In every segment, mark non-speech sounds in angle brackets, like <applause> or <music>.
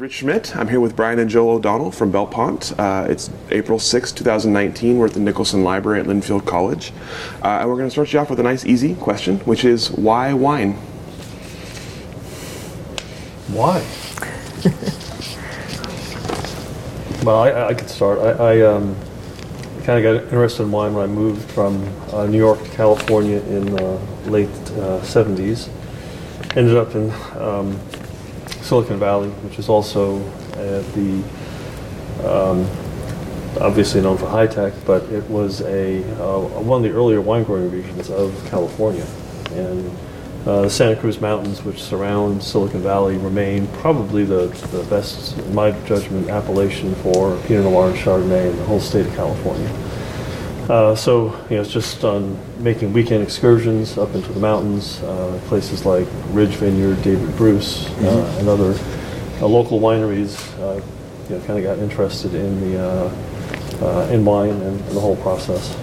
Rich Schmidt. I'm here with Brian and Jill O'Donnell from Belle Pente. Uh, it's April 6, 2019. We're at the Nicholson Library at Linfield College. Uh, and we're going to start you off with a nice, easy question, which is why wine? Why? well, I, I could start. I, I um, kind of got interested in wine when I moved from uh, New York to California in the late uh, 70s. Ended up in um, Silicon Valley, which is also uh, the um, obviously known for high tech, but it was a uh, one of the earlier wine growing regions of California, and uh, the Santa Cruz Mountains, which surround Silicon Valley, remain probably the, the best, in my judgment, appellation for Pinot Noir and Chardonnay in the whole state of California. Uh, so, you know, it's just on making weekend excursions up into the mountains, uh, places like Ridge Vineyard, David Bruce, uh, and other uh, local wineries. Uh, you know, kind of got interested in the uh, uh, in wine and, and the whole process.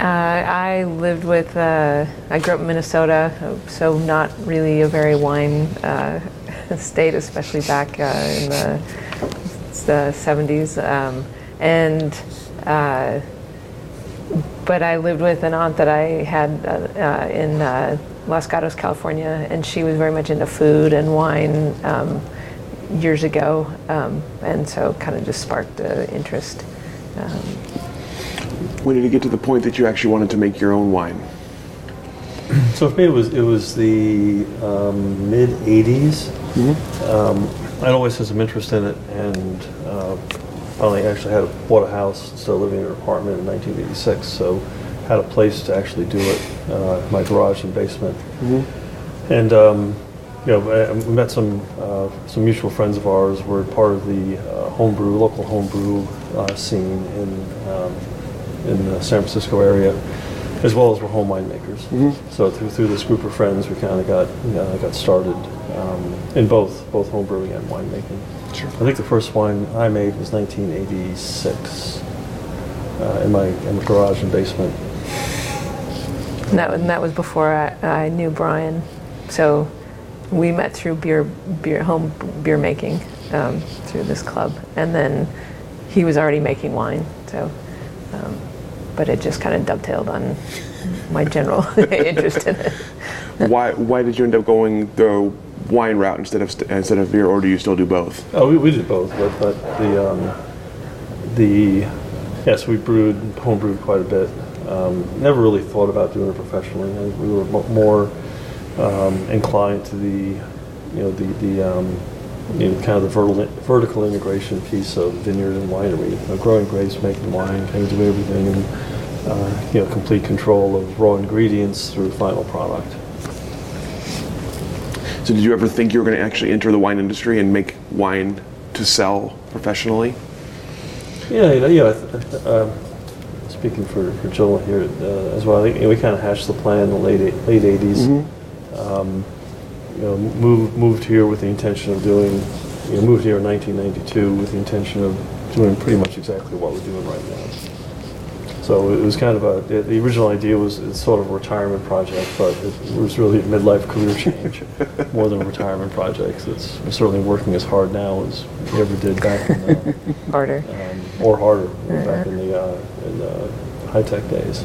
Uh, I lived with, uh, I grew up in Minnesota, so not really a very wine uh, <laughs> state, especially back uh, in the, the 70s. Um, and, uh, but I lived with an aunt that I had uh, uh, in uh, Los Gatos, California, and she was very much into food and wine um, years ago. Um, and so kind of just sparked the interest. Um, When did you get to the point that you actually wanted to make your own wine? So for me, it was it was the um, mid '80s. Um, I'd always had some interest in it, and uh, finally actually had a, bought a house instead of living in an apartment in 1986. So had a place to actually do it, uh, my garage and basement, and. Um, you know, I- we met some uh, some mutual friends of ours. Were part of the uh, homebrew, local homebrew uh, scene in um, in the San Francisco area, as well as we're home winemakers. So through through this group of friends, we kind of got you know, got started um, in both both home brewing and winemaking. Sure. I think the first wine I made was 1986 uh, in my in my garage and basement. And that, and that was before I, I knew Brian. So we met through beer, beer home beer making um, through this club, and then he was already making wine. So, um, but it just kind of dovetailed on my general <laughs> interest in it. why Why did you end up going the wine route instead of st- instead of beer, or do you still do both? Oh, we, we did both, but, but the um, the yes, we brewed home brewed quite a bit. Um, never really thought about doing it professionally. We were mo- more um, inclined to the you know the the um, you know, kind of the vertical vertical integration piece of vineyard and winery, you know, growing grapes, making wine, kind of doing everything, and uh, you know complete control of raw ingredients through final product. So did you ever think you were going to actually enter the wine industry and make wine to sell professionally? Yeah, you know, yeah. Um, speaking for, for Jill here uh, as well, I think, you know, we kind of hatched the plan in the late eight- late 80s. Um, you know, moved moved here with the intention of doing. You know, moved here in 1992 with the intention of doing pretty much exactly what we're doing right now. So it was kind of a. The the original idea was it's sort of a retirement project, but it was really a midlife career change more than a retirement project. It's we're certainly working as hard now as we ever did back in the <laughs> Harder. um, or harder back in the uh, in the high tech days.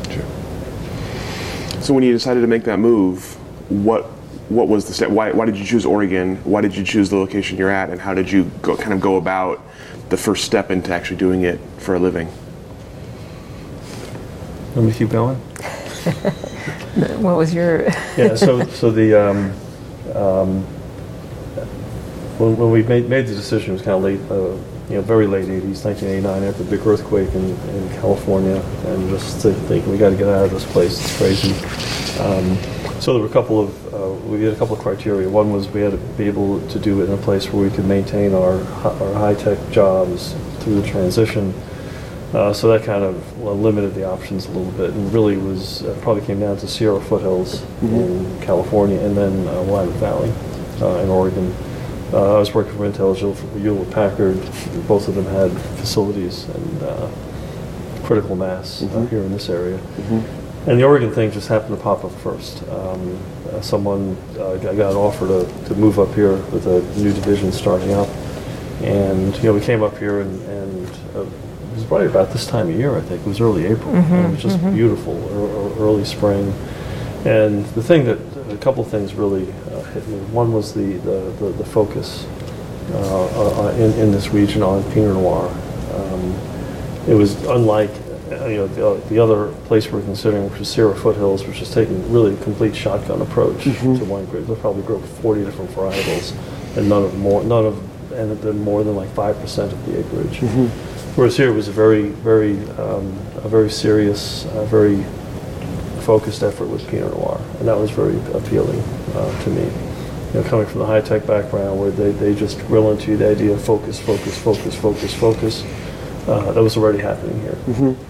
So when you decided to make that move, what what was the step? Why, why did you choose Oregon? Why did you choose the location you're at? And how did you go, kind of go about the first step into actually doing it for a living? Let me keep going. <laughs> What was your? <laughs> Yeah. So so the um, um, when, when we made made the decision, it was kind of late. Uh, you know, very late 80s, 1989, after the big earthquake in, in California, and just to think we got to get out of this place. It's crazy. Um, so there were a couple of uh, we had a couple of criteria. One was we had to be able to do it in a place where we could maintain our our high tech jobs, through the transition. Uh, so that kind of limited the options a little bit, and really was uh, probably came down to Sierra foothills in California, and then uh, Willamette Valley uh, in Oregon. Uh, I was working for Intel Hewlett Packard. Both of them had facilities and uh, critical mass uh, here in this area. And the Oregon thing just happened to pop up first. Um, uh, someone uh, got an offer to, to move up here with a new division starting up. And, you know, we came up here and, and uh, was probably about this time of year, I think. It was early April. and it was just beautiful, ear- ear- early spring. And the thing that, a couple of things really uh, hit me. One was the, the, the, the focus uh, uh, in, in this region on Pinot Noir. Um, it was unlike uh, you know the, uh, the other place we're considering, which is Sierra Foothills, which is taking really a complete shotgun approach to wine grapes. They'll probably grow 40 different varietals, and none of more none of and more than like five percent of the acreage. Whereas here it was a very very um, a very serious, uh, very focused effort with Pinot Noir, and that was very appealing uh, to me. You know, coming from the high tech background where they, they just drill into the idea of focus, focus, focus, focus, focus. Uh, that was already happening here,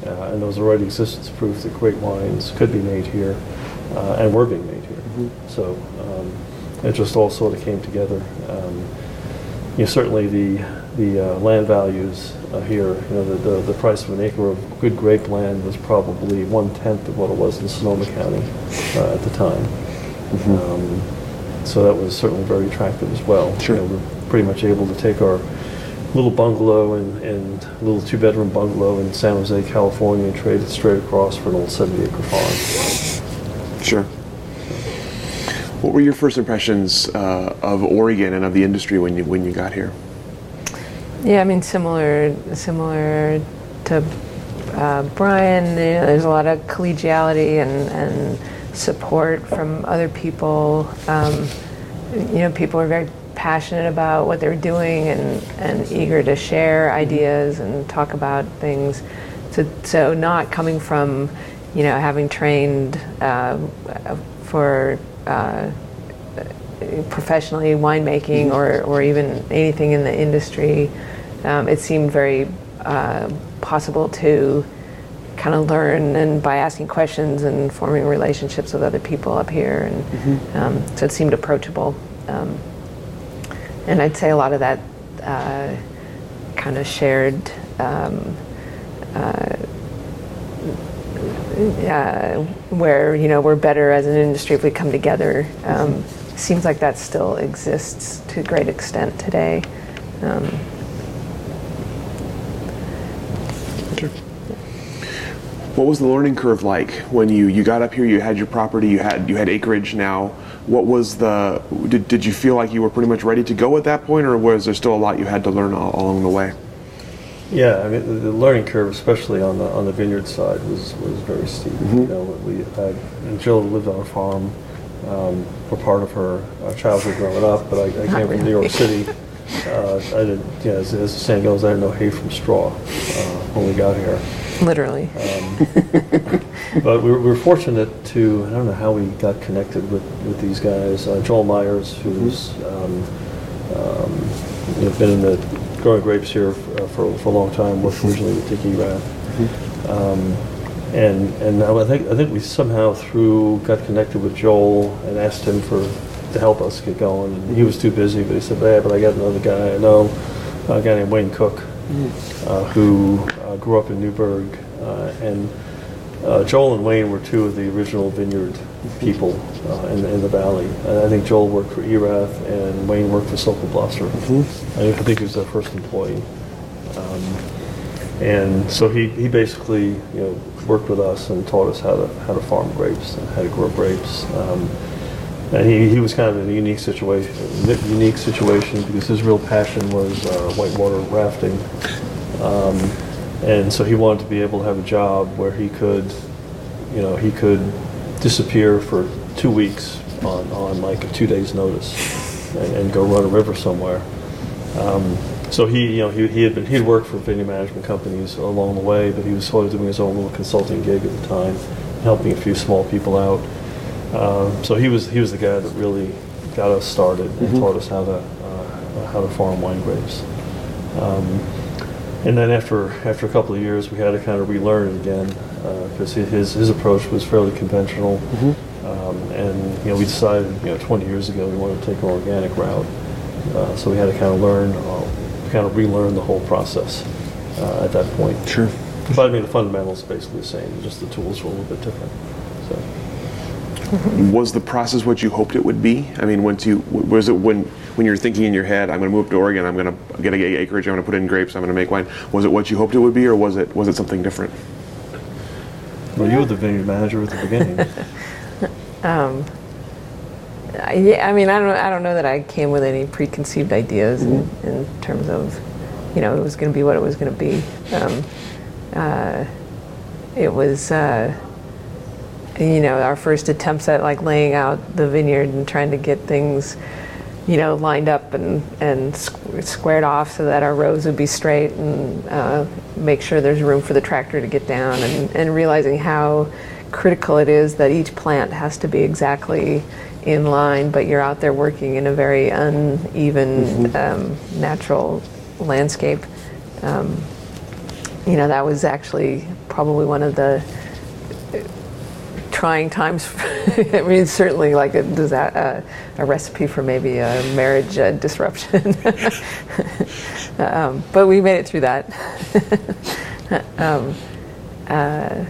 uh, and there was already existence proof that great wines could be made here, uh, and were being made here. So um, it just all sort of came together. Um, you know, certainly the the uh, land values uh, here, you know, the, the the price of an acre of good grape land was probably one tenth of what it was in Sonoma County uh, at the time. Um, so that was certainly very attractive as well. Sure. You know, we're pretty much able to take our little bungalow and, and little two-bedroom bungalow in San Jose, California, and trade it straight across for an old 70-acre farm. Sure. What were your first impressions uh, of Oregon and of the industry when you when you got here? Yeah, I mean, similar, similar to uh, Brian. You know, there's a lot of collegiality and, and support from other people. Um, you know, people are very passionate about what they're doing and, and eager to share ideas and talk about things. So, so not coming from, you know, having trained uh, for uh, professionally winemaking or, or even anything in the industry, um, it seemed very uh, possible to kind of learn and by asking questions and forming relationships with other people up here. And um, so it seemed approachable. Um, and I'd say a lot of that uh, kind of shared um, uh, uh, where you know we're better as an industry if we come together. Um, seems like that still exists to a great extent today. Um, What was the learning curve like when you, you got up here? You had your property, you had you had acreage now. What was the did, did you feel like you were pretty much ready to go at that point, or was there still a lot you had to learn all, along the way? Yeah, I mean, the, the learning curve, especially on the on the vineyard side, was was very steep. You know, we had and Jill lived on a farm um, for part of her uh, childhood growing up, but I, I came from New York City. Uh, I did, you know, as, as the saying goes, I didn't know hay from straw uh, when we got here. Literally. But we were, we were fortunate to, I don't know how we got connected with, with these guys. Uh, Joel Myers, who's um, um, you know, been in the growing grapes here uh, for, for a long time, worked originally with Dick Erath. Um, and and I think I think we somehow through got connected with Joel and asked him for to help us get going. And he was too busy, but he said, "Yeah, but I got another guy I know, a guy named Wayne Cook, uh, who grew up in Newberg, uh, and uh, Joel and Wayne were two of the original vineyard people uh, in, in the valley. And I think Joel worked for Erath, and Wayne worked for Sokol Blosser. I I think he was their first employee. Um, and so he, he basically, you know, worked with us and taught us how to how to farm grapes and how to grow grapes. Um, and he, he was kind of in a unique situation, unique situation because his real passion was uh, whitewater rafting. Um, and so he wanted to be able to have a job where he could, you know, he could disappear for two weeks on, on like a two days notice and, and go run a river somewhere. Um, so he, you know, he, he had been he had worked for vineyard management companies along the way, but he was sort of doing his own little consulting gig at the time, helping a few small people out. Um, so he was he was the guy that really got us started and taught us how to uh, how to farm wine grapes. Um, And then after after a couple of years, we had to kind of relearn it again because his his approach was fairly conventional. Um, and you know, we decided you know 20 years ago we wanted to take an organic route. Uh, so we had to kind of learn, uh, kind of relearn the whole process uh, at that point. Sure. But I mean, the fundamentals are basically the same. Just the tools were a little bit different. So. Was the process what you hoped it would be? I mean, once you was it when when you're thinking in your head, I'm going to move up to Oregon, I'm going to get a acreage, I'm going to put in grapes, I'm going to make wine. Was it what you hoped it would be, or was it was it something different? Well, you were the vineyard manager at the beginning. <laughs> Um, I- yeah, I mean, I don't, I don't know that I came with any preconceived ideas in, in terms of, you know, it was going to be what it was going to be. Um, uh, it was, uh, you know, our first attempts at like laying out the vineyard and trying to get things, you know, lined up and, and squared off so that our rows would be straight and uh, make sure there's room for the tractor to get down and, and realizing how critical it is that each plant has to be exactly in line, but you're out there working in a very uneven, um, natural landscape. Um, you know, that was actually probably one of the trying times. <laughs> I mean, certainly like a, does that, uh, a recipe for maybe a marriage uh, disruption. <laughs> um, but we made it through that. <laughs> um, uh,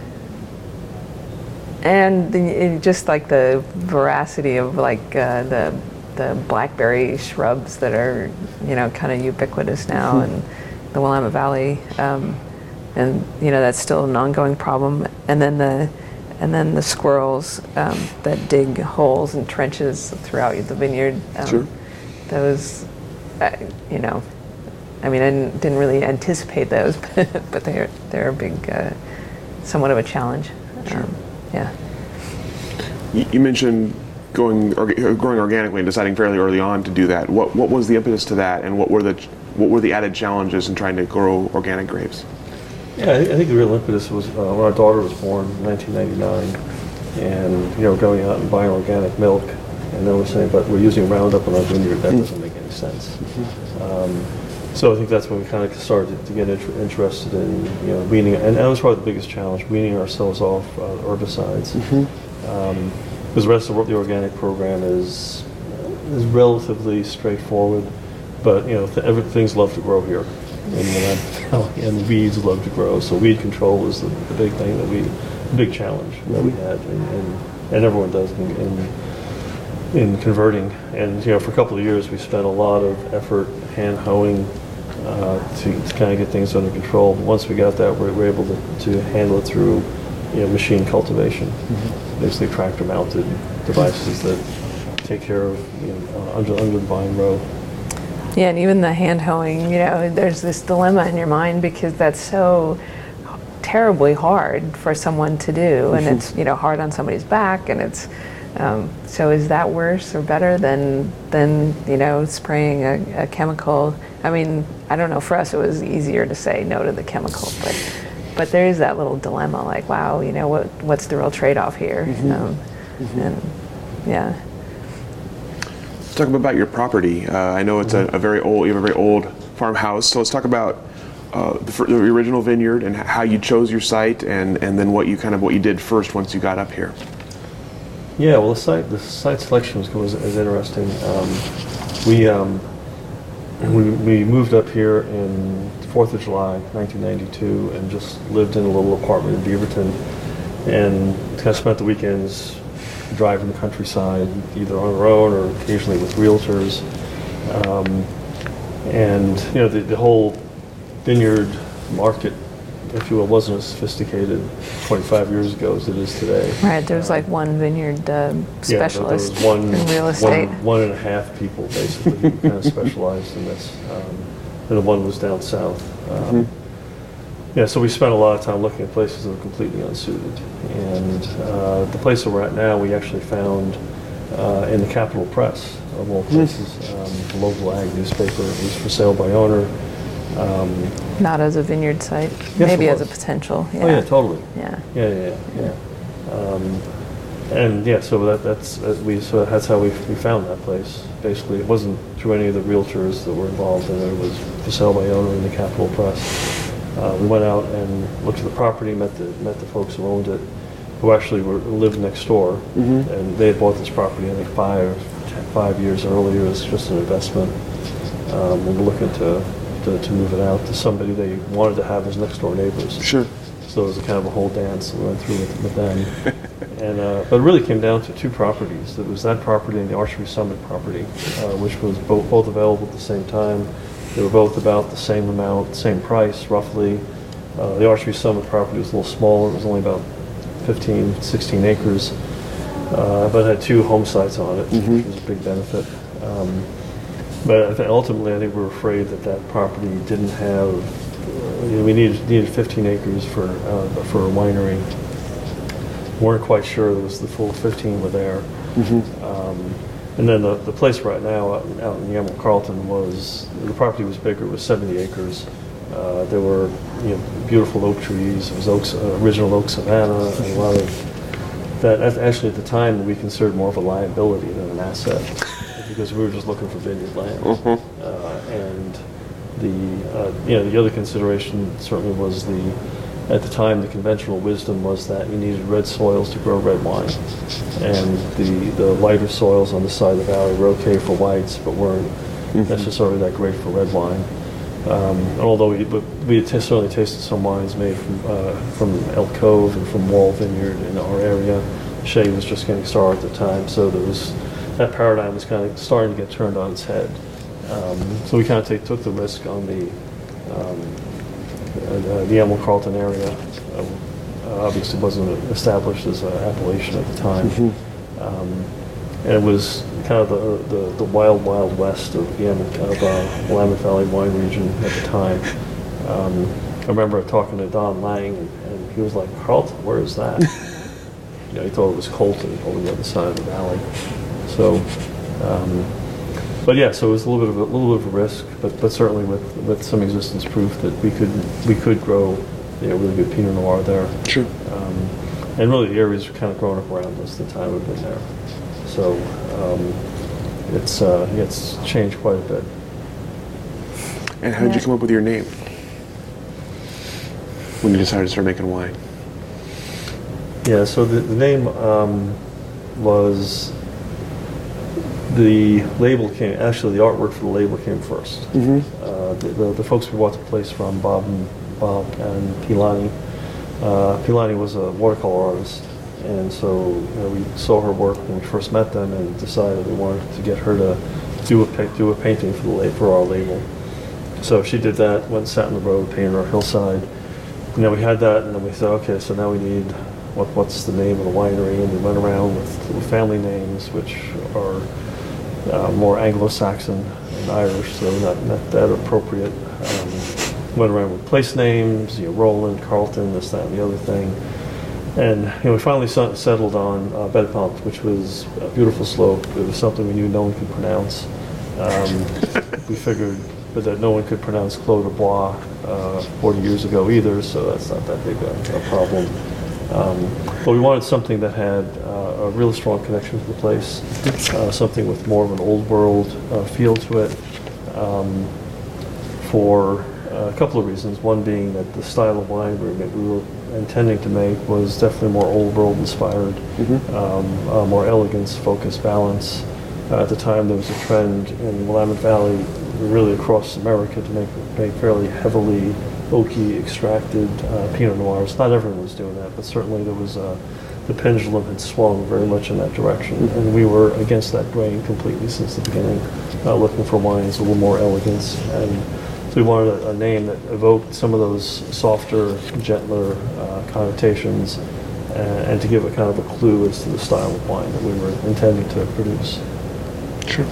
and the, just like the veracity of like uh, the the blackberry shrubs that are you know kind of ubiquitous now in the Willamette Valley, um, and you know that's still an ongoing problem. And then the and then the squirrels um, that dig holes and trenches throughout the vineyard. Um, Sure. Those, uh, you know, I mean, I didn't, didn't really anticipate those, <laughs> but they're they're a big, uh, somewhat of a challenge. Um, yeah. You, you mentioned going orga- growing organically and deciding fairly early on to do that. What what was the impetus to that, and what were the what were the added challenges in trying to grow organic grapes? Yeah, I, I think the real impetus was uh, when our daughter was born in 1999, and you know, going out and buying organic milk, and then we're saying, but we're using Roundup on our vineyard. That doesn't make any sense. Um, so I think that's when we kind of started to get inter- interested in you know weaning, and that was probably the biggest challenge, weaning ourselves off uh, herbicides. Um, because the rest of the organic program is is relatively straightforward, but you know th- things love to grow here, know, and weeds love to grow. So weed control was the, the big thing that we, the big challenge that we had, and, and, and everyone does in, in in converting. And you know, for a couple of years, we spent a lot of effort hand hoeing uh, to, to kind of get things under control. Once we got that, we were able to, to handle it through you know machine cultivation, basically tractor mounted devices that take care of you know uh, under under the vine row. Yeah, and even the hand hoeing, you know, there's this dilemma in your mind because that's so terribly hard for someone to do, and it's you know hard on somebody's back, and it's um, so is that worse or better than than you know spraying a, a chemical? I mean, I don't know. For us, it was easier to say no to the chemical, but but there is that little dilemma, like wow, you know what what's the real trade-off here? Um, And yeah. Let's talk about your property. Uh, I know it's a, a very old, you have a very old farmhouse. So let's talk about uh, the, the original vineyard and how you chose your site, and, and then what you kind of what you did first once you got up here. Yeah, well, the site the site selection was, was, is interesting. Um, we, um, we we moved up here in Fourth of July, 1992, and just lived in a little apartment in Beaverton, and kind of spent the weekends driving the countryside, either on our own or occasionally with realtors. Um, and you know, the, the whole vineyard market, if you will, wasn't as sophisticated 25 years ago as it is today. Right, there was like one vineyard uh, Yeah, there- specialist there was one, in real one- estate. One and a half people basically who kind of specialized in this. Um, and the one was down south. Um, Yeah, so we spent a lot of time looking at places that were completely unsuited. And uh, the place that we're at now, we actually found uh, in the Capital Press, of all places, um, the local ag newspaper. It was for sale by owner. Um, Not as a vineyard site, Yes, maybe it as a was. potential. Yeah. Oh, yeah, totally. Yeah. Yeah, yeah, yeah. yeah. Um, and yeah, so that, that's uh, we so that's how we, we found that place. Basically, it wasn't through any of the realtors that were involved in it. It was for sale by owner in the Capital Press. Uh, we went out and looked at the property, met the met the folks who owned it, who actually were lived next door, and they had bought this property I think five five years earlier as just an investment. Um, we were looking to, to to move it out to somebody they wanted to have as next door neighbors. Sure. So it was a kind of a whole dance we went through with, with them. <laughs> and, uh, but it really came down to two properties. It was that property and the Archery Summit property, uh, which was both, both available at the same time. They were both about the same amount, same price roughly. Uh, the Archery Summit property was a little smaller. It was only about 15, 16 acres, uh, but had two home sites on it, which was a big benefit. Um, but I think ultimately, I think we were afraid that that property didn't have, uh, you know, we needed, needed 15 acres for, uh, for a winery. Weren't quite sure it was the full 15 were there. Um, and then the, the place right now out, in- out in Yamhill-Carlton was, the property was bigger, it was 70 acres. Uh, there were, you know, beautiful oak trees, it was oaks, uh, original oak savanna, and a lot of, that, that actually at the time, we considered more of a liability than an asset, <laughs> because we were just looking for vineyard land. Uh, and the, uh, you know, the other consideration certainly was the, at the time, the conventional wisdom was that you needed red soils to grow red wine. And the, the lighter soils on the side of the valley were okay for whites, but weren't necessarily that great for red wine. Um, and although we, but we had t- certainly tasted some wines made from, uh, from Elk Cove and from Wahle Vineyard in our area. Shea was just getting started at the time, so there was, that paradigm was kind of starting to get turned on its head. Um, so we kind of take, took the risk on the, um, uh, the Yamhill-Carlton area. Uh, obviously wasn't established as an appellation at the time. Um, and it was kind of the, the, the wild, wild west of the of uh, Willamette Valley wine region at the time. Um, I remember talking to Don Lang, and he was like, Carlton, where is that? <laughs> you know, he thought it was Colton over the other side of the valley. So, um, but yeah, so it was a little bit of a little bit of a risk, but but certainly with with some existence proof that we could we could grow, you know, really good Pinot Noir there. Sure. Um, and really, the areas were kind of growing up around us the time we've been there. So um, it's uh, it's changed quite a bit. And how did you come up with your name? When you decided to start making wine? Yeah, so the, the name um, was the label came actually the artwork for the label came 1st Mm-hmm. Uh, the, the, the folks we bought the place from, Bob and Bob and Pilani. Uh, Pilani was a watercolor artist, and so you know, we saw her work when we first met them, and decided we wanted to get her to do a do a painting for the for our label. So she did that, went and sat in the road, painted our hillside. And then we had that, and then we said, okay, so now we need what, what's the name of the winery? And we went around with family names, which are uh, more Anglo-Saxon and Irish, so not, not that appropriate. Um, went around with place names, you know, Roland, Carlton, this, that, and the other thing. And you know, we finally set- settled on uh, Belle Pente, which was a beautiful slope. It was something we knew no one could pronounce. Um, <laughs> we figured but that no one could pronounce Clos du Bois uh, 40 years ago either, so that's not that big a, a problem. Um, but we wanted something that had a really strong connection to the place, uh, something with more of an old world uh, feel to it. Um, for uh, a couple of reasons. One being that the style of wine we were, we were intending to make was definitely more old world inspired, um, uh, more elegance, focus, balance. Uh, at the time, there was a trend in Willamette Valley, really across America, to make, make fairly heavily oaky extracted uh, Pinot Noirs. Not everyone was doing that, but certainly there was uh, the pendulum had swung very much in that direction, and we were against that grain completely since the beginning, uh, looking for wines a little more elegance and so we wanted a, a name that evoked some of those softer, gentler uh, connotations, uh, and to give a kind of a clue as to the style of wine that we were intending to produce. Sure.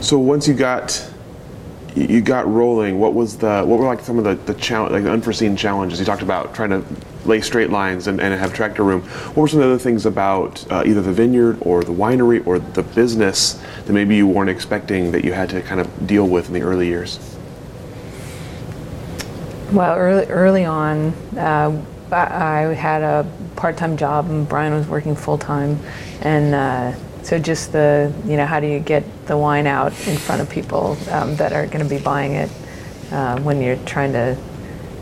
So once you got you- got rolling, what was the what were like some of the the challenge like the unforeseen challenges you talked about trying to lay straight lines and, and have tractor room. What were some of the other things about uh, either the vineyard or the winery or the business that maybe you weren't expecting that you had to kind of deal with in the early years? Well, early, early on, uh, I had a part-time job and Brian was working full-time. And uh, so just the, you know, how do you get the wine out in front of people um, that are going to be buying it? uh, when you're trying to,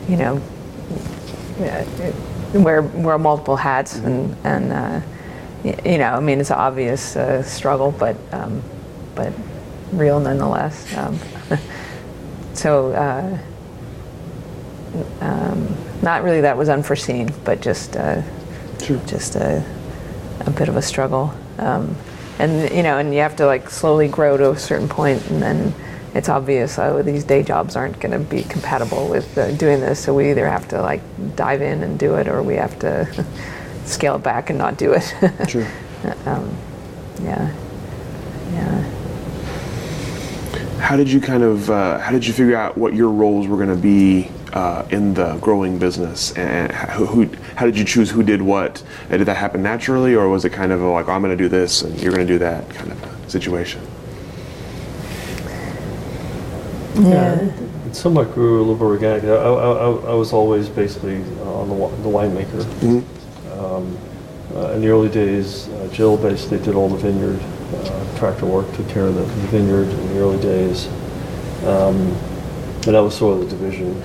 you know, uh, wear wear multiple hats and and uh, y- you know, I mean, it's an obvious uh, struggle, but um, but real nonetheless. Um, <laughs> so. Uh, um, not really that was unforeseen, but just uh, Sure. just a, a bit of a struggle. Um, and you know, and you have to like slowly grow to a certain point, and then it's obvious oh, these day jobs aren't going to be compatible with uh, doing this. So we either have to like dive in and do it, or we have to <laughs> scale it back and not do it. <laughs> Sure. um, yeah, yeah. How did you kind of uh, how did you figure out what your roles were going to be uh, in the growing business, and who, who how did you choose who did what? And did that happen naturally, or was it kind of a, like I'm going to do this and you're going to do that kind of a situation? Yeah, it somewhat grew a little bit organic. I, I, I, I was always basically on the, the winemaker. Um, uh, in the early days, uh, Jill basically did all the vineyard uh, tractor work, took care of the, the vineyard in the early days. Um, and that was sort of the division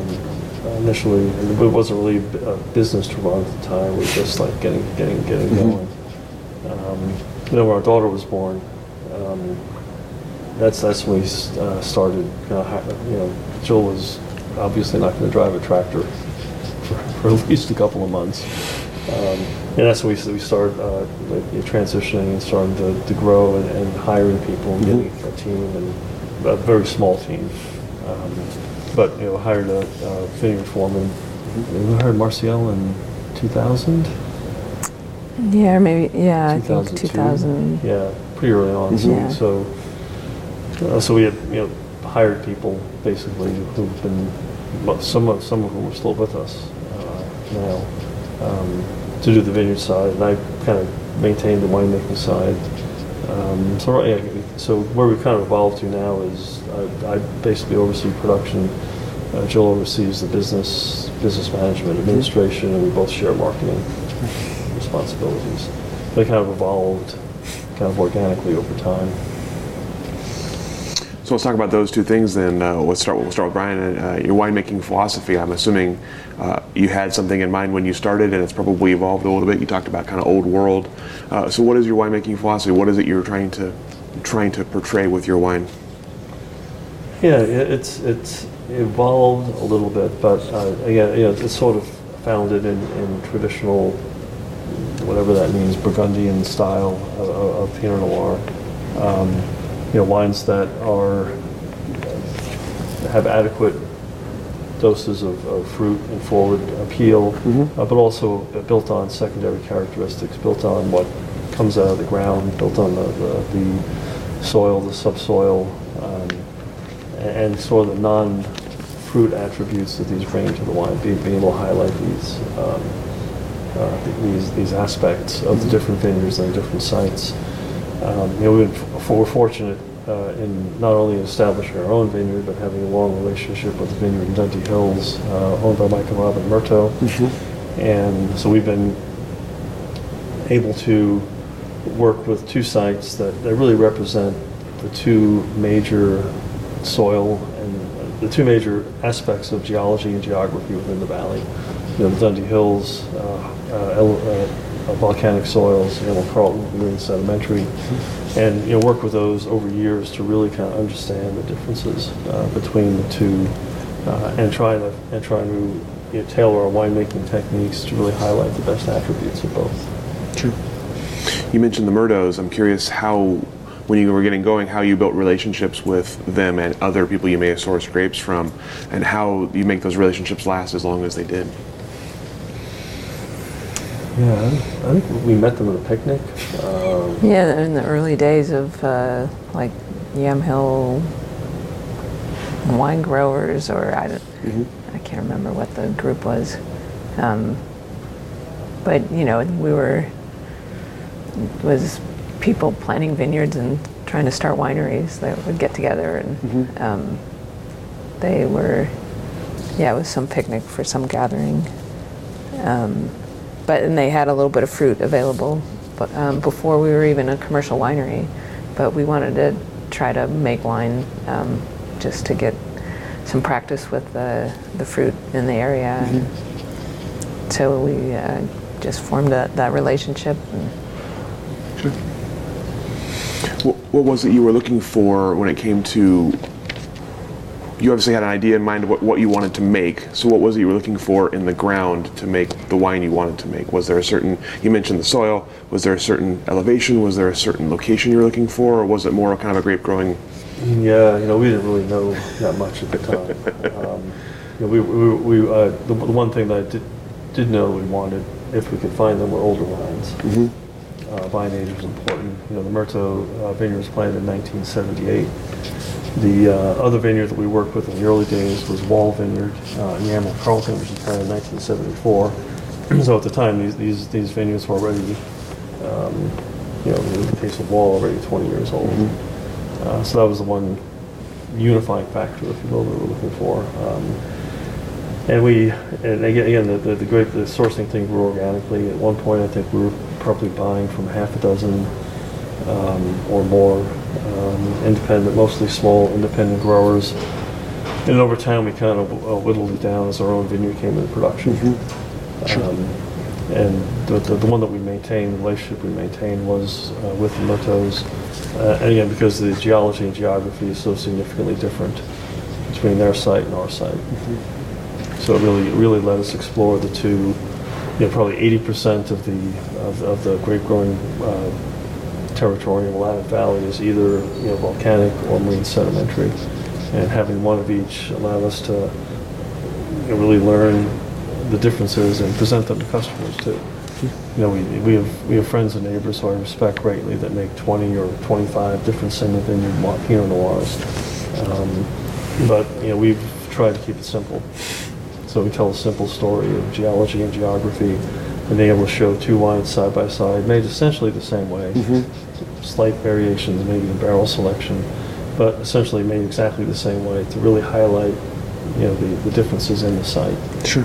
um, initially. And it wasn't really a business to run at the time. It was just like getting, getting, getting going. Um, then when our daughter was born, um, that's that's when we uh, started. Uh, hi- you know, Jill was obviously not going to drive a tractor for, for at least a couple of months, um, and that's when we we started uh, like, you know, transitioning and starting to, to grow and, and hiring people and getting a team and a very small team. Um, but you know, hired a uh, vineyard foreman. We hired Marcial in 2000. Yeah, or maybe yeah. I think 2002. 2000. Yeah, pretty early on. So, Yeah. so, uh, so we had you know hired people basically who've been well, some of some of whom are still with us uh, now um, to do the vineyard side, and I kind of maintained the winemaking side. Um, so right, yeah, so where we kind of evolved to now is I, I basically oversee production. Uh, Jill oversees the business, business management, administration, and we both share marketing responsibilities. They kind of evolved kind of organically over time. So let's talk about those two things then. Uh, let's start. We'll start with Brian. Uh, your winemaking philosophy. I'm assuming uh, you had something in mind when you started, and it's probably evolved a little bit. You talked about kind of old world. Uh, so what is your winemaking philosophy? What is it you're trying to trying to portray with your wine? Yeah, it- it's it's evolved a little bit, but uh, again, you know, it's sort of founded in, in traditional, whatever that means, Burgundian style of, of Pinot Noir. Um, you know, wines that are have adequate doses of, of fruit and forward appeal, uh, but also built on secondary characteristics, built on what comes out of the ground, built on the, the, the soil, the subsoil, and sort of the non-fruit attributes that these bring to the wine, being, being able to highlight these um, uh, these these aspects of the different vineyards and the different sites. Um, you know, we've been, f- we're fortunate uh, in not only establishing our own vineyard, but having a long relationship with the vineyard in Dundee Hills, uh, owned by Mike and Robin Murto. And so we've been able to work with two sites that, that really represent the two major soil and the two major aspects of geology and geography within the valley. You know, the Dundee Hills, uh, uh, uh, volcanic soils, you know, Carlton Green Sedimentary, and you know, work with those over years to really kind of understand the differences uh, between the two, uh, and trying to and trying to you know, tailor our winemaking techniques to really highlight the best attributes of both. True. You mentioned the Murtos. I'm curious how, when you were getting going, how you built relationships with them and other people you may have sourced grapes from, and how you make those relationships last as long as they did. Yeah, I think we met them at a picnic. Um, Yeah, in the early days of uh, like Yamhill wine growers, or I don't, I can't remember what the group was. Um, but you know, we were was people planting vineyards and trying to start wineries that would get together, and um, they were, yeah, it was some picnic for some gathering. Um, but and they had a little bit of fruit available but, um, before we were even a commercial winery. But we wanted to try to make wine um, just to get some practice with the, the fruit in the area. So we uh, just formed a, that relationship. And Sure. What, what was it you were looking for when it came to? You obviously had an idea in mind of what, what you wanted to make. So, what was it you were looking for in the ground to make the wine you wanted to make? Was there a certain? You mentioned the soil. Was there a certain elevation? Was there a certain location you were looking for, or was it more kind of a grape growing? Yeah, you know, we didn't really know that much at the time. <laughs> Um, you know, we, we, we uh, the, the one thing that I did, did know we wanted, if we could find them, were older wines. Uh, was important. You know, the Murto uh, vineyard was planted in 1978. The uh, other vineyard that we worked with in the early days was Wahle Vineyard uh, in Yamhill-Carlton, which was planted in 1974. <clears throat> so at the time, these, these, these vineyards were already, um, you know, in the case of Wahle, already 20 years old. Uh, so that was the one unifying factor, if you will, that we were looking for. Um, and we, and again, again the, the, the great, the sourcing thing grew organically. At one point, I think we were probably buying from half a dozen um, or more um, independent, mostly small independent growers. And over time, we kind of uh, whittled it down as our own vineyard came into production. Um, and the, the, the one that we maintained, the relationship we maintained was uh, with the Murtos. Uh, and again, because the geology and geography is so significantly different between their site and our site. So it really, really let us explore the two, you know, probably 80% of the, of, of the grape growing uh, territory in Willamette Valley is either, you know, volcanic or marine sedimentary. And having one of each allowed us to you know, really learn the differences and present them to customers too. You know, we, we have we have friends and neighbors who I respect greatly that make 20 or 25 different single vineyard Pinot Noirs. Um, but you know, we've tried to keep it simple. So we tell a simple story of geology and geography, and being able to show two wines side by side, made essentially the same way. Mm-hmm. Slight variations, maybe in barrel selection, but essentially made exactly the same way to really highlight, you know, the, the differences in the site Sure.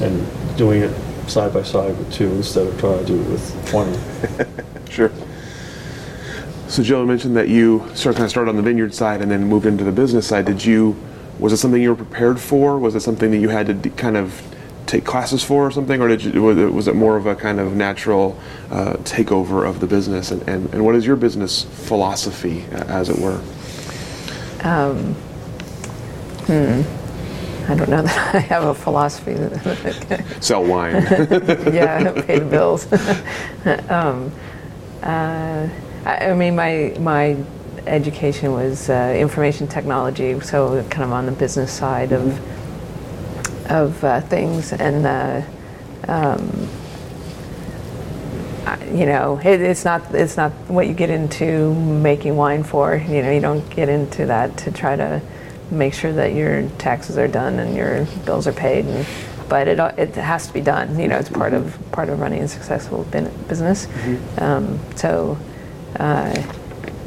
and doing it side by side with two instead of trying to do it with 20. <laughs> Sure. So Joe mentioned that you sort of kind of started on the vineyard side and then moved into the business side. Did you? Was it something you were prepared for? Was it something that you had to d- kind of take classes for or something, or did you, was, it, was it more of a kind of natural uh, takeover of the business? And, and, and what is your business philosophy, as it were? um, hmm, I don't know <laughs> that I have a philosophy. Sell wine. <laughs> yeah, pay the bills. <laughs> um, uh, I, I mean, my my education was uh, information technology, so kind of on the business side of of uh, things, and uh, um, you know, it, it's not it's not what you get into making wine for. You know, you don't get into that to try to make sure that your taxes are done and your bills are paid. And, but it it has to be done. You know, it's part of part of running a successful business. Um, so, uh,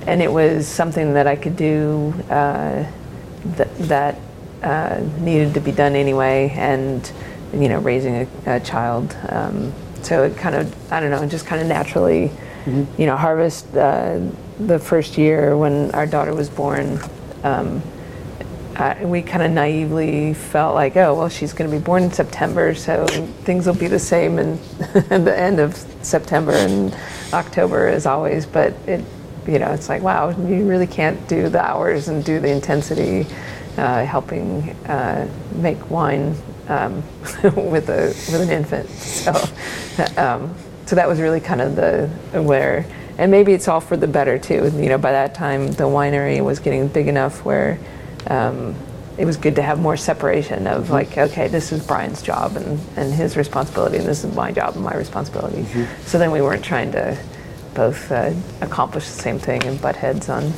and it was something that I could do uh, th- that uh, needed to be done anyway, and you know, raising a, a child. Um, so it kind of, I don't know, just kind of naturally, you know, harvest uh, the first year when our daughter was born. Um, uh, we kind of naively felt like, oh, well, she's going to be born in September, so things will be the same in at <laughs> the end of September and October as always. But it, you know, it's like, wow, you really can't do the hours and do the intensity uh, helping uh, make wine um, <laughs> with a with an infant. So, um, so that was really kind of the where, and maybe it's all for the better too. You know, by that time the winery was getting big enough where um, it was good to have more separation of like, okay, this is Brian's job and, and his responsibility, and this is my job and my responsibility. So then we weren't trying to both uh, accomplish the same thing and butt heads on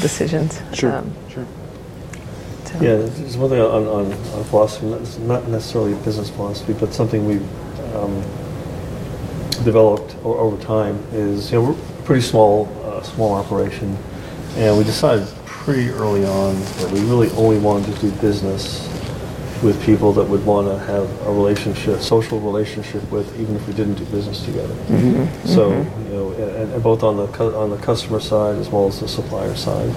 decisions. Sure. Um, sure. Yeah, there's one thing on, on, on philosophy, not- it's not necessarily business philosophy, but something we um, developed o- over time is, you know, we're a pretty small, uh, small operation, and we decided pretty early on that we really only wanted to do business with people that would want to have a relationship, social relationship with, even if we didn't do business together. So, you know, and, and both on the cu- on the customer side as well as the supplier side.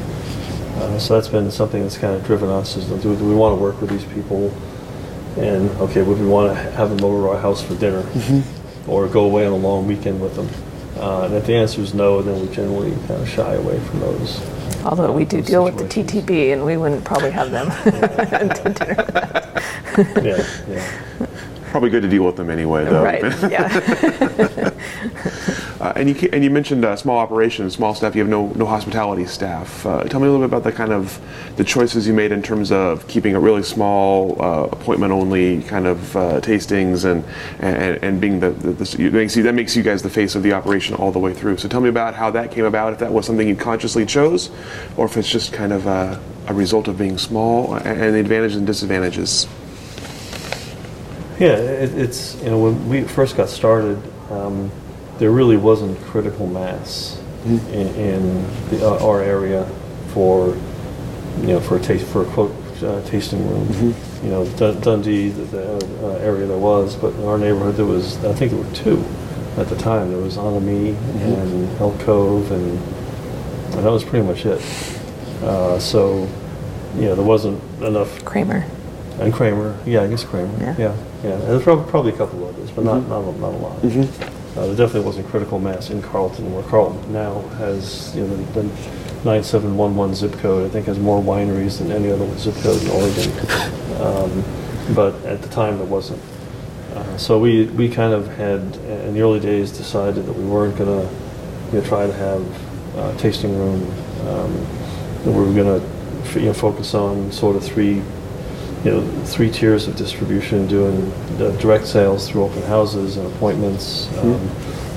Uh, so that's been something that's kind of driven us is do, do we want to work with these people? And okay, would we want to have them over to our house for dinner or go away on a long weekend with them? Uh, and if the answer is no, then we generally kind of shy away from those. Although we do deal with the. TTB, and we wouldn't probably have them to <laughs> dinner with us. Yeah, yeah. Probably good to deal with them anyway, though. Right, yeah. <laughs> Uh, and you and you mentioned uh, small operations, small staff. You have no no hospitality staff. Uh, tell me a little bit about the kind of the choices you made in terms of keeping it really small, uh, appointment only kind of uh, tastings, and and, and being the, the, the makes you that makes you guys the face of the operation all the way through. So tell me about how that came about. If that was something you consciously chose, or if it's just kind of a, a result of being small and the advantages and disadvantages. Yeah, it, it's, you know, when we first got started, um, there really wasn't critical mass in, in the, uh, our area for, you know, for a taste, for a quote, uh, tasting room. You know, Dun- Dundee, the, the uh, area there was, but in our neighborhood there was, I think there were two at the time. There was Anne Amie and Elk Cove, and, and that was pretty much it. Uh, so, you know, there wasn't enough Kramer. And Kramer, yeah, I guess Kramer, Yeah. yeah, yeah. And there's probably, probably a couple others, but not, not, a- not a lot. Uh, there definitely wasn't critical mass in Carlton, where Carlton now has, you know, the, the 9711 zip code, I think has more wineries than any other zip code in Oregon. Um, but at the time, there wasn't. Uh, so we, we kind of had, in the early days, decided that we weren't going to you know, try to have a tasting room. Um, that we were going to you know, focus on sort of three you know, three tiers of distribution, doing the direct sales through open houses and appointments, um,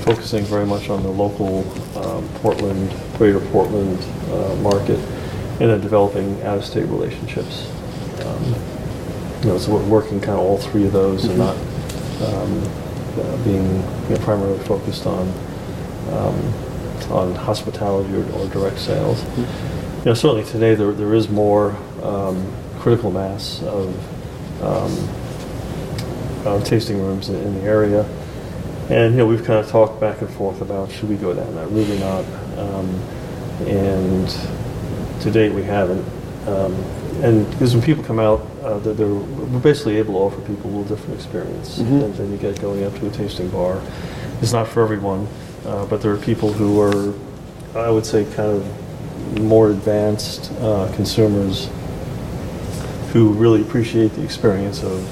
focusing very much on the local um, Portland, greater Portland uh, market, and then developing out-of-state relationships. Um, You know, so we're working kind of all three of those and not um, uh, being you know, primarily focused on um, on hospitality or, or direct sales. You know, certainly today there, there is more um, critical mass of um, uh, tasting rooms in, in the area. And, you know, we've kind of talked back and forth about should we go down that route or not. Um, and to date, we haven't. Um, and because when people come out, uh, they're, they're, we're basically able to offer people a little different experience than, than you get going up to a tasting bar. It's not for everyone, uh, but there are people who are, I would say, kind of more advanced uh, consumers who really appreciate the experience of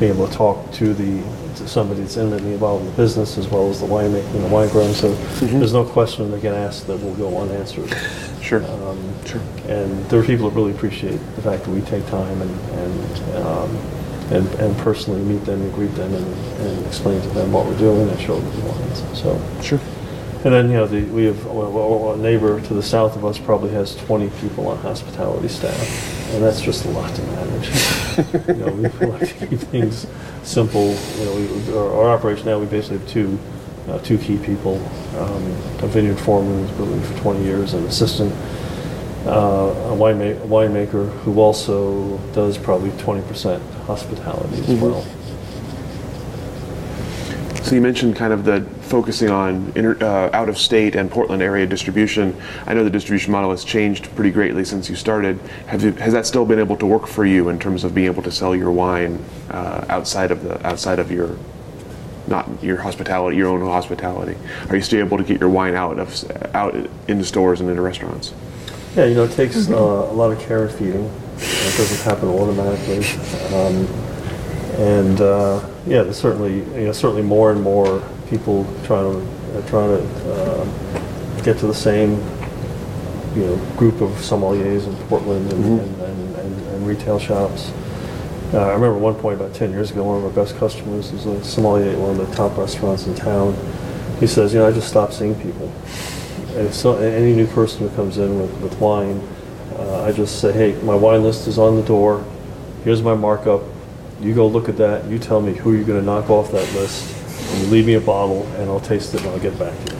being able to talk to the to somebody that's intimately involved in the business as well as the winemaking and the wine growing. So there's no question they get asked that will go unanswered. Sure. Um, Sure. And there are people that really appreciate the fact that we take time and and um, and, and personally meet them and greet them and, and explain to them what we're doing and show them the wines. So. Sure. And then, you know, the, we have, well, well, a neighbor to the south of us probably has 20 people on hospitality staff, and that's just a lot to manage. You know, we like to keep things simple, you know, we, our, our operation now, we basically have two, uh, two key people, um, a vineyard foreman who's been with me for 20 years, an assistant, uh, a winemaker, a winemaker who also does probably 20% hospitality as well. So you mentioned kind of the focusing on inter, uh, out of state and Portland area distribution. I know the distribution model has changed pretty greatly since you started. You, has that still been able to work for you in terms of being able to sell your wine uh, outside of the outside of your not your hospitality, your own hospitality? Are you still able to get your wine out of out into stores and into restaurants? Yeah, you know, it takes uh, a lot of care and feeding. It doesn't happen automatically. Um, and uh, yeah, there's certainly, you know, certainly more and more people trying to uh, trying to um, get to the same, you know, group of sommeliers in Portland and, and, and, and, and retail shops. Uh, I remember one point about 10 years ago, one of our best customers was a sommelier at one of the top restaurants in town. He says, you know, I just stopped seeing people. And so, any new person who comes in with, with wine, uh, I just say, hey, my wine list is on the door. Here's my markup. You go look at that. You tell me who you're going to knock off that list. And you leave me a bottle, and I'll taste it, and I'll get back to you.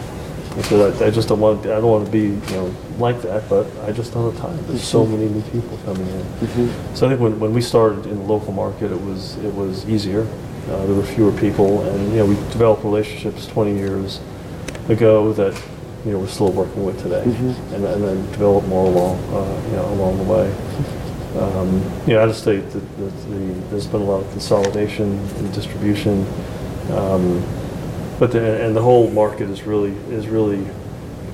And so I, I just don't want. I don't want to be, you know, like that. But I just don't have time. There's so many new people coming in. So I think when, when we started in the local market, it was it was easier. Uh, there were fewer people, and you know, we developed relationships 20 years ago that you know we're still working with today, and, and then developed more along uh, you know along the way. Um, you know, out of state, the, the, the, there's been a lot of consolidation in distribution, um, but the, and the whole market is really is really,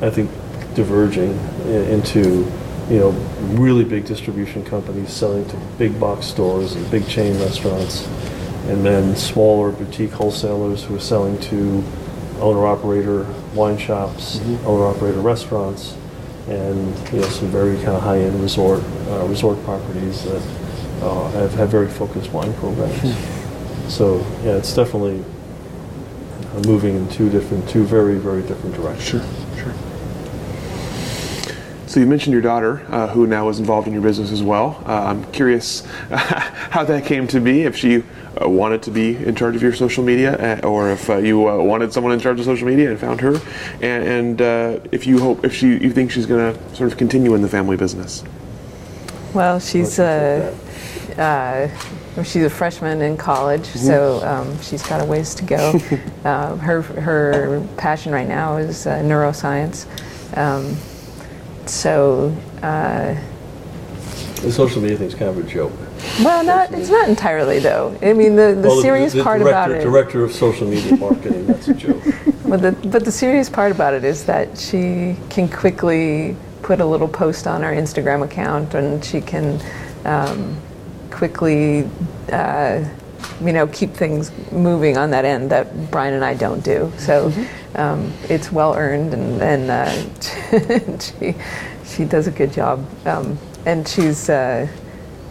I think, diverging i- into you know really big distribution companies selling to big box stores and big chain restaurants, and then smaller boutique wholesalers who are selling to owner-operator wine shops, owner-operator restaurants, and you know some very kind of high-end resort uh, resort properties that uh, have, have very focused wine programs. So yeah, it's definitely uh, moving in two different, two very very different directions. Sure, sure. So you mentioned your daughter, uh, who now is involved in your business as well. Uh, I'm curious <laughs> how that came to be. If she uh, wanted to be in charge of your social media, uh, or if uh, you uh, wanted someone in charge of social media and found her, and, and uh, if you hope, if she, you think she's going to sort of continue in the family business. Well, she's uh, uh, she's a freshman in college, so um, she's got a ways to go. <laughs> uh, her her passion right now is uh, neuroscience. Um, so, uh, The social media thing's kind of a joke. Well, not it's not entirely though. I mean, the, the Well, serious the part director, about it. Director of social media marketing, that's a joke. <laughs> But the, but the serious part about it is that she can quickly put a little post on our Instagram account and she can um, quickly, uh, you know, keep things moving on that end that Brian and I don't do. So um, it's well earned and, and uh, <laughs> she, she does a good job. Um, and she's, uh,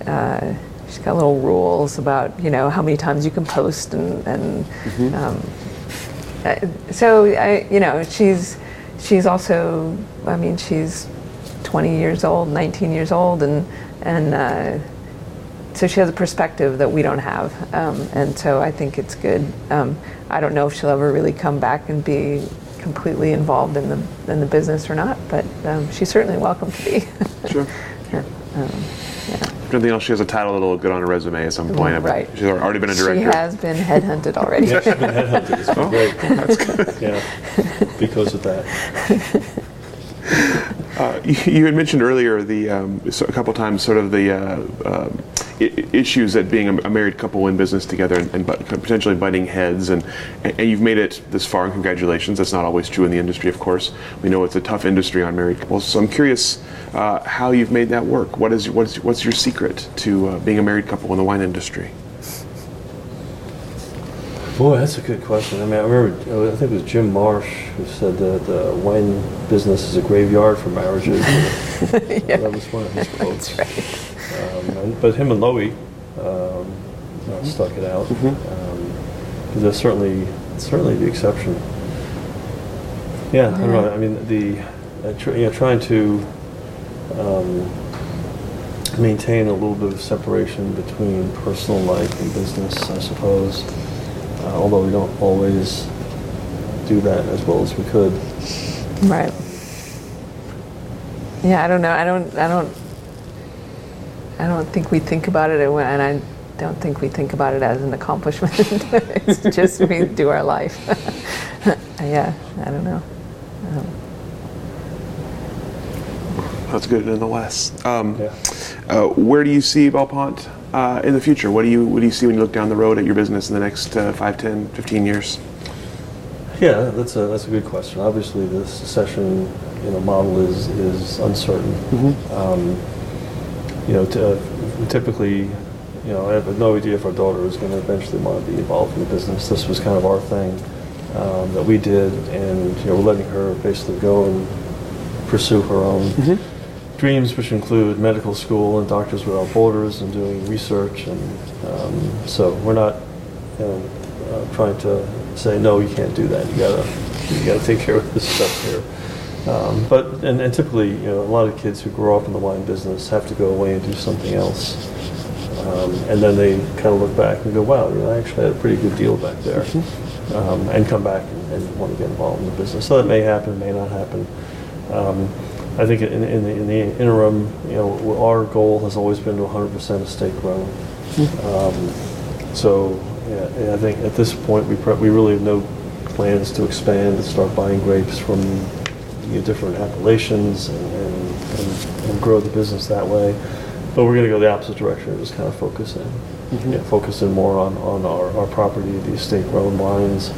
uh, she's got little rules about, you know, how many times you can post and, and um, uh, so I, you know, she's she's also, I mean, she's 20 years old, 19 years old, and and uh, so she has a perspective that we don't have, um, and so I think it's good. Um, I don't know if she'll ever really come back and be completely involved in the in the business or not, but um, she's certainly welcome to be. Sure. <laughs> Sure. Um, yeah. If nothing else, she has a title that'll look good on her resume at some point. Right. She's already been a director. She has been headhunted already. Yeah, she's been headhunted. It's Oh. been great. Yeah, because of that. Uh, <laughs> you, had mentioned earlier the um, so a couple times sort of the uh, I- issues that being a, a married couple in business together and, and but potentially butting heads and and you've made it this far and congratulations. That's not always true in the industry, of course. We know it's a tough industry on married couples. So I'm curious uh, how you've made that work. What is what's what's your secret to uh, being a married couple in the wine industry? Boy, that's a good question. I mean, I remember, I think it was Jim Maresh who said that the wine business is a graveyard for marriages. <laughs> That was one of his <laughs> quotes. Um, and, but him and Loie um, uh, stuck it out. Um, they're certainly, certainly the exception. Yeah, I don't know. I mean, the uh, tr- you know, trying to um, maintain a little bit of separation between personal life and business, I suppose. Uh, although we don't always do that as well as we could. Right. Yeah, I don't know. I don't. I don't. I don't think we think about it, and I don't think we think about it as an accomplishment. <laughs> it's just we do our life. <laughs> yeah, I don't know. Um, That's good nonetheless. Um, Yeah. uh, where do you see Belle Pente uh, in the future? What do you what do you see when you look down the road at your business in the next uh, 5, 10, 15 years? Yeah, that's a that's a good question. Obviously, the succession you know model is is uncertain. Um, you know, t- uh, typically, you know, I have no idea if our daughter is going to eventually want to be involved in the business. This was kind of our thing um, that we did, and you know, we're letting her basically go and pursue her own dreams, which include medical school and Doctors Without Borders, and doing research. And um, so we're not, you know, uh, trying to say no, you can't do that. You gotta, you gotta take care of this stuff here. Um, but and, and typically, you know, a lot of kids who grow up in the wine business have to go away and do something else, um, and then they kind of look back and go, "Wow, you know, I actually had a pretty good deal back there," um, and come back and, and want to get involved in the business. So that may happen, may not happen. I think in, in, the, in the interim, you know, our goal has always been to 100% estate grown. Um, so yeah, I think at this point we, pro- we really have no plans to expand and start buying grapes from you know, different appellations and, and, and, and grow the business that way. But we're going to go the opposite direction and just kind of focus in, Mm-hmm. yeah, focus in more on, on our, our property, the estate grown wines,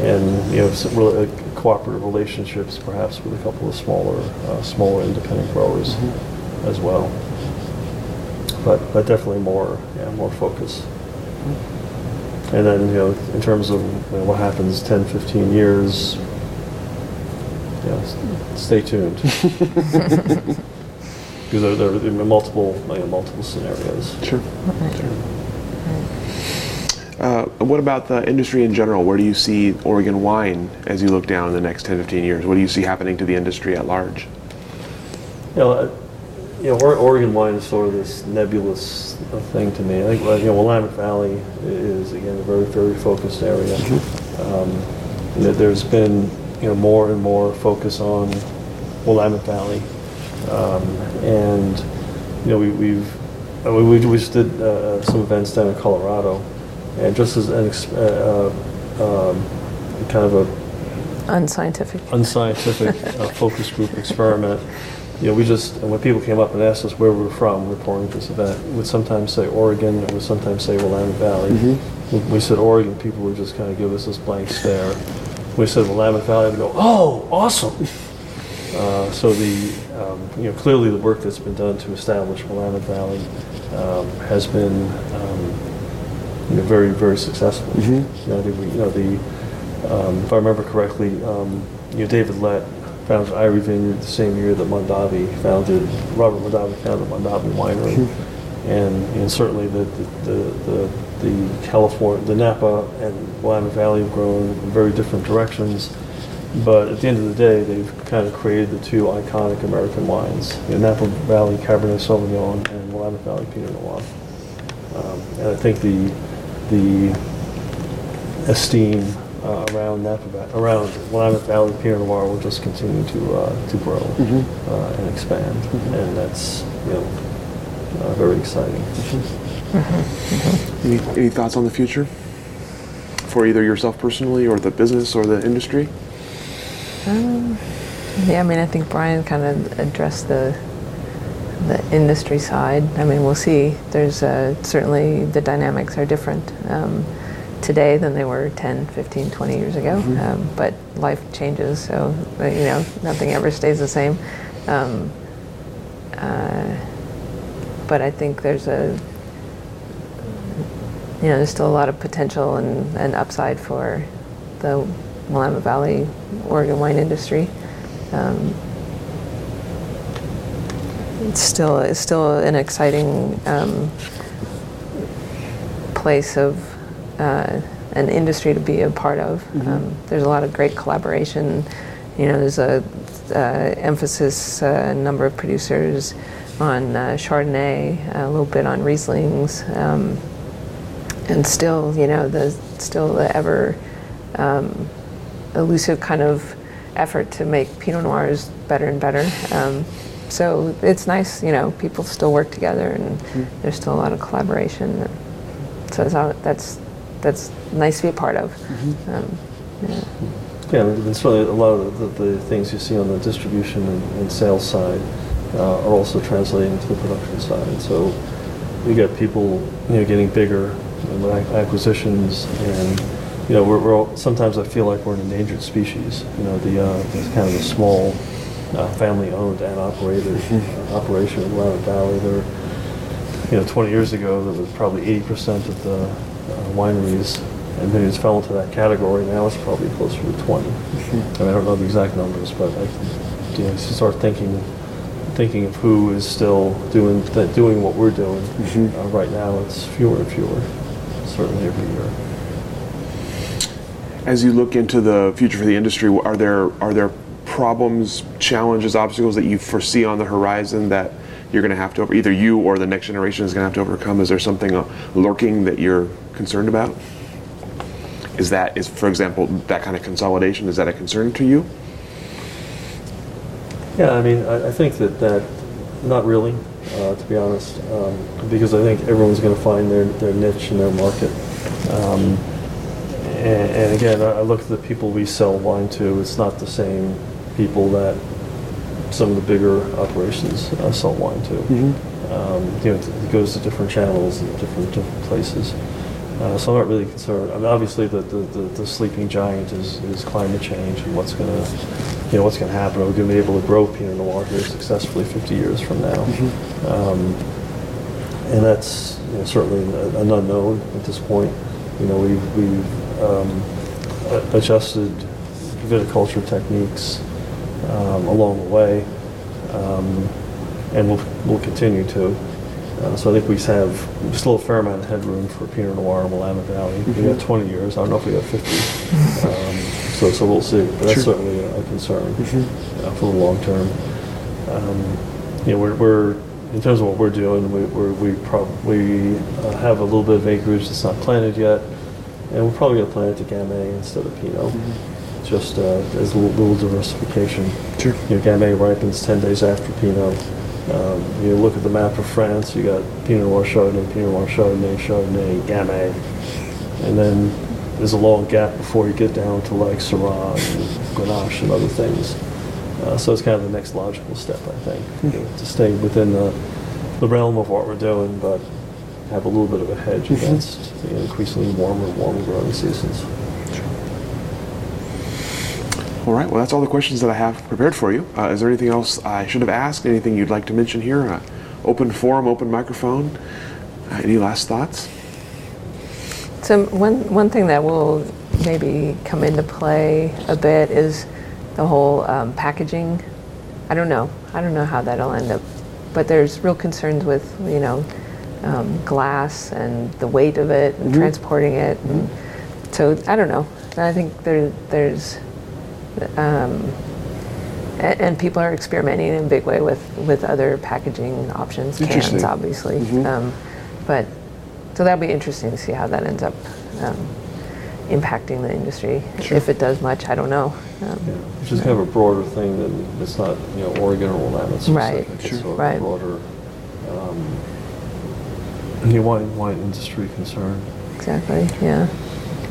and you know really uh, cooperative relationships perhaps with a couple of smaller uh, smaller independent growers Mm-hmm. as well. But but definitely more yeah more focus. And then you know in terms of you know, what happens 10, 15 years, yeah, stay tuned. <laughs> <laughs> Because there, there are multiple, you know, multiple scenarios. Sure. Uh, what about the industry in general? Where do you see Oregon wine as you look down in the next 10, 15 years? What do you see happening to the industry at large? You know, uh, you know, Oregon wine is sort of this nebulous uh, thing to me. I think, uh, you know, Willamette Valley is again a very, very focused area. Um, you know, there's been, you know, more and more focus on Willamette Valley, um, and you know, we, we've uh, we, we just did uh, some events down in Colorado, and just as an ex- uh, uh, um, kind of a Unscientific. unscientific <laughs> uh, focus group experiment. You know, we just, and when people came up and asked us where we were from reporting this event, we would sometimes say Oregon, or would sometimes say Willamette Valley. When we said Oregon, people would just kind of give us this blank stare. We said Willamette Valley, they go, oh, awesome. Uh, so the, um, you know, clearly the work that's been done to establish Willamette Valley um, has been, um, you know, very, very successful. You know, the, you know, the, um, if I remember correctly, um, you know, David Lett founded Eyrie Vineyard the same year that Mondavi founded, Robert Mondavi founded Mondavi Winery. And, and certainly the, the, the, the California, the Napa and Willamette Valley have grown in very different directions. But at the end of the day, they've kind of created the two iconic American wines, Napa Valley Cabernet Sauvignon and Willamette Valley Pinot Noir. Um, and I think the, the esteem uh, around Napa, Va- around Willamette Valley Pinot Noir will just continue to uh, to grow uh, and expand, and that's you know uh, very exciting. Any, any thoughts on the future for either yourself personally or the business or the industry? Yeah, I mean, I think Brian kind of addressed the the industry side. I mean, we'll see. There's uh, certainly the dynamics are different um, today than they were 10, 15, 20 years ago. Um, but life changes, so uh, you know, nothing ever stays the same. Um, uh, but I think there's a you know, there's still a lot of potential and, and upside for the Willamette Valley Oregon wine industry. It's still it's still an exciting um, place of uh, an industry to be a part of. Um, there's a lot of great collaboration. You know, there's a uh, emphasis, a number of producers on uh, Chardonnay, a little bit on Rieslings. Um, and still, you know, the still the ever um, elusive kind of effort to make Pinot Noirs better and better. Um, so it's nice, you know, people still work together, and there's still a lot of collaboration. So all- that's that's nice to be a part of. Um, yeah. Yeah, and certainly a lot of the, the things you see on the distribution and, and sales side uh, are also translating to the production side. So you get people, you know, getting bigger with ac- acquisitions, and you know, we're, we're all, sometimes I feel like we're an endangered species. You know, the, uh, kind of the small, uh, family-owned and operated uh, operation in Willamette Valley. There, you know, 20 years ago, there was probably 80% of the uh, wineries and vineyards fell into that category. Now it's probably closer to 20. I, mean, I don't know the exact numbers, but I, you know, start thinking, thinking of who is still doing th- doing what we're doing. Uh, right now, it's fewer and fewer, certainly every year. As you look into the future for the industry, are there are there problems, challenges, obstacles that you foresee on the horizon that you're going to have to over, either you or the next generation is going to have to overcome? Is there something uh, lurking that you're concerned about? Is that is for example that kind of consolidation? Is that a concern to you? Yeah, I mean, I, I think that that not really, uh, to be honest, um, because I think everyone's going to find their, their niche and their market. Um, and, and again, I, I look at the people we sell wine to. It's not the same people that some of the bigger operations uh, sell wine to. Mm-hmm. Um, you know, it goes to different channels and different different places. Uh, so I'm not really concerned. I mean, obviously, the, the, the, the sleeping giant is, is climate change and what's going to, you know, what's going to happen. Are we going to be able to grow Pinot Noir here successfully 50 years from now? Mm-hmm. Um, and that's you know, certainly an, an unknown at this point. You know, we've, we've um, adjusted viticulture techniques um, along the way, um, and we'll, we'll continue to. Uh, so I think we have still a fair amount of headroom for Pinot Noir in Willamette Valley. We got 20 years. I don't know if we got 50. <laughs> Um, so, so we'll see. But that's Sure. certainly a, a concern uh, for the long term. Um, you know, we're, we're in terms of what we're doing, we we're, we probably uh, have a little bit of acreage that's not planted yet, and we're probably going to plant it to Gamay instead of Pinot, just uh, as a little, little diversification. Sure. You know, Gamay ripens 10 days after Pinot. Um, you look at the map of France, you got Pinot Noir, Chardonnay, Pinot Noir, Chardonnay, Chardonnay, Gamay, and then there's a long gap before you get down to like Syrah and Grenache and other things. Uh, so it's kind of the next logical step, I think, you know, to stay within the, the realm of what we're doing, but have a little bit of a hedge against the increasingly warmer warmer growing seasons. All right. Well, that's all the questions that I have prepared for you. Uh, is there anything else I should have asked? Anything you'd like to mention here? Uh, open forum, open microphone. Uh, any last thoughts? So one one thing that will maybe come into play a bit is the whole um, packaging. I don't know. I don't know how that'll end up, but there's real concerns with you know um, glass and the weight of it and transporting it. And so I don't know. I think there there's um, a- and people are experimenting in a big way with, with other packaging options, cans obviously. Um, but so that'll be interesting to see how that ends up um, impacting the industry. If it does much, I don't know. Um, Yeah, which is kind of a broader thing than, it's not, you know, Oregon or Willamette Right, specific. It's sure. sort of Right. a broader, um, the wine, wine industry concern. exactly. Yeah.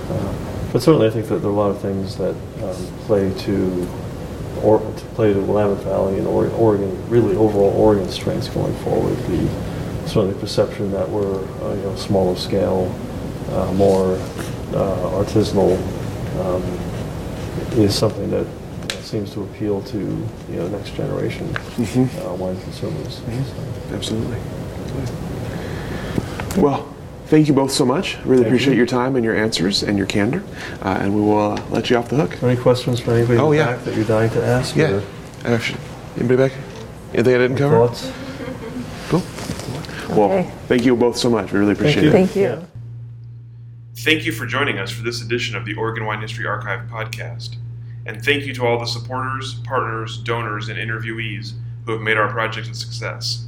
Uh, But certainly, I think that there are a lot of things that um, play to, or to play to Willamette Valley and Ore- Oregon, really overall Oregon strengths going forward. The certainly perception that we're uh, you know smaller scale, uh, more uh, artisanal, um, is something that uh, seems to appeal to you know next generation uh, wine consumers. So- Absolutely. Well, thank you both so much. Really Thank appreciate you. your time and your answers and your candor. Uh, and we will uh, let you off the hook. Any questions for anybody Oh, in the yeah. back that you're dying to ask? Yeah. Actually, anybody back? Anything I didn't cover? Thoughts? Cool. Well, Okay. thank you both so much. We really appreciate you. it. Thank you. Yeah. Thank you for joining us for this edition of the Oregon Wine History Archive podcast. And thank you to all the supporters, partners, donors, and interviewees who have made our project a success.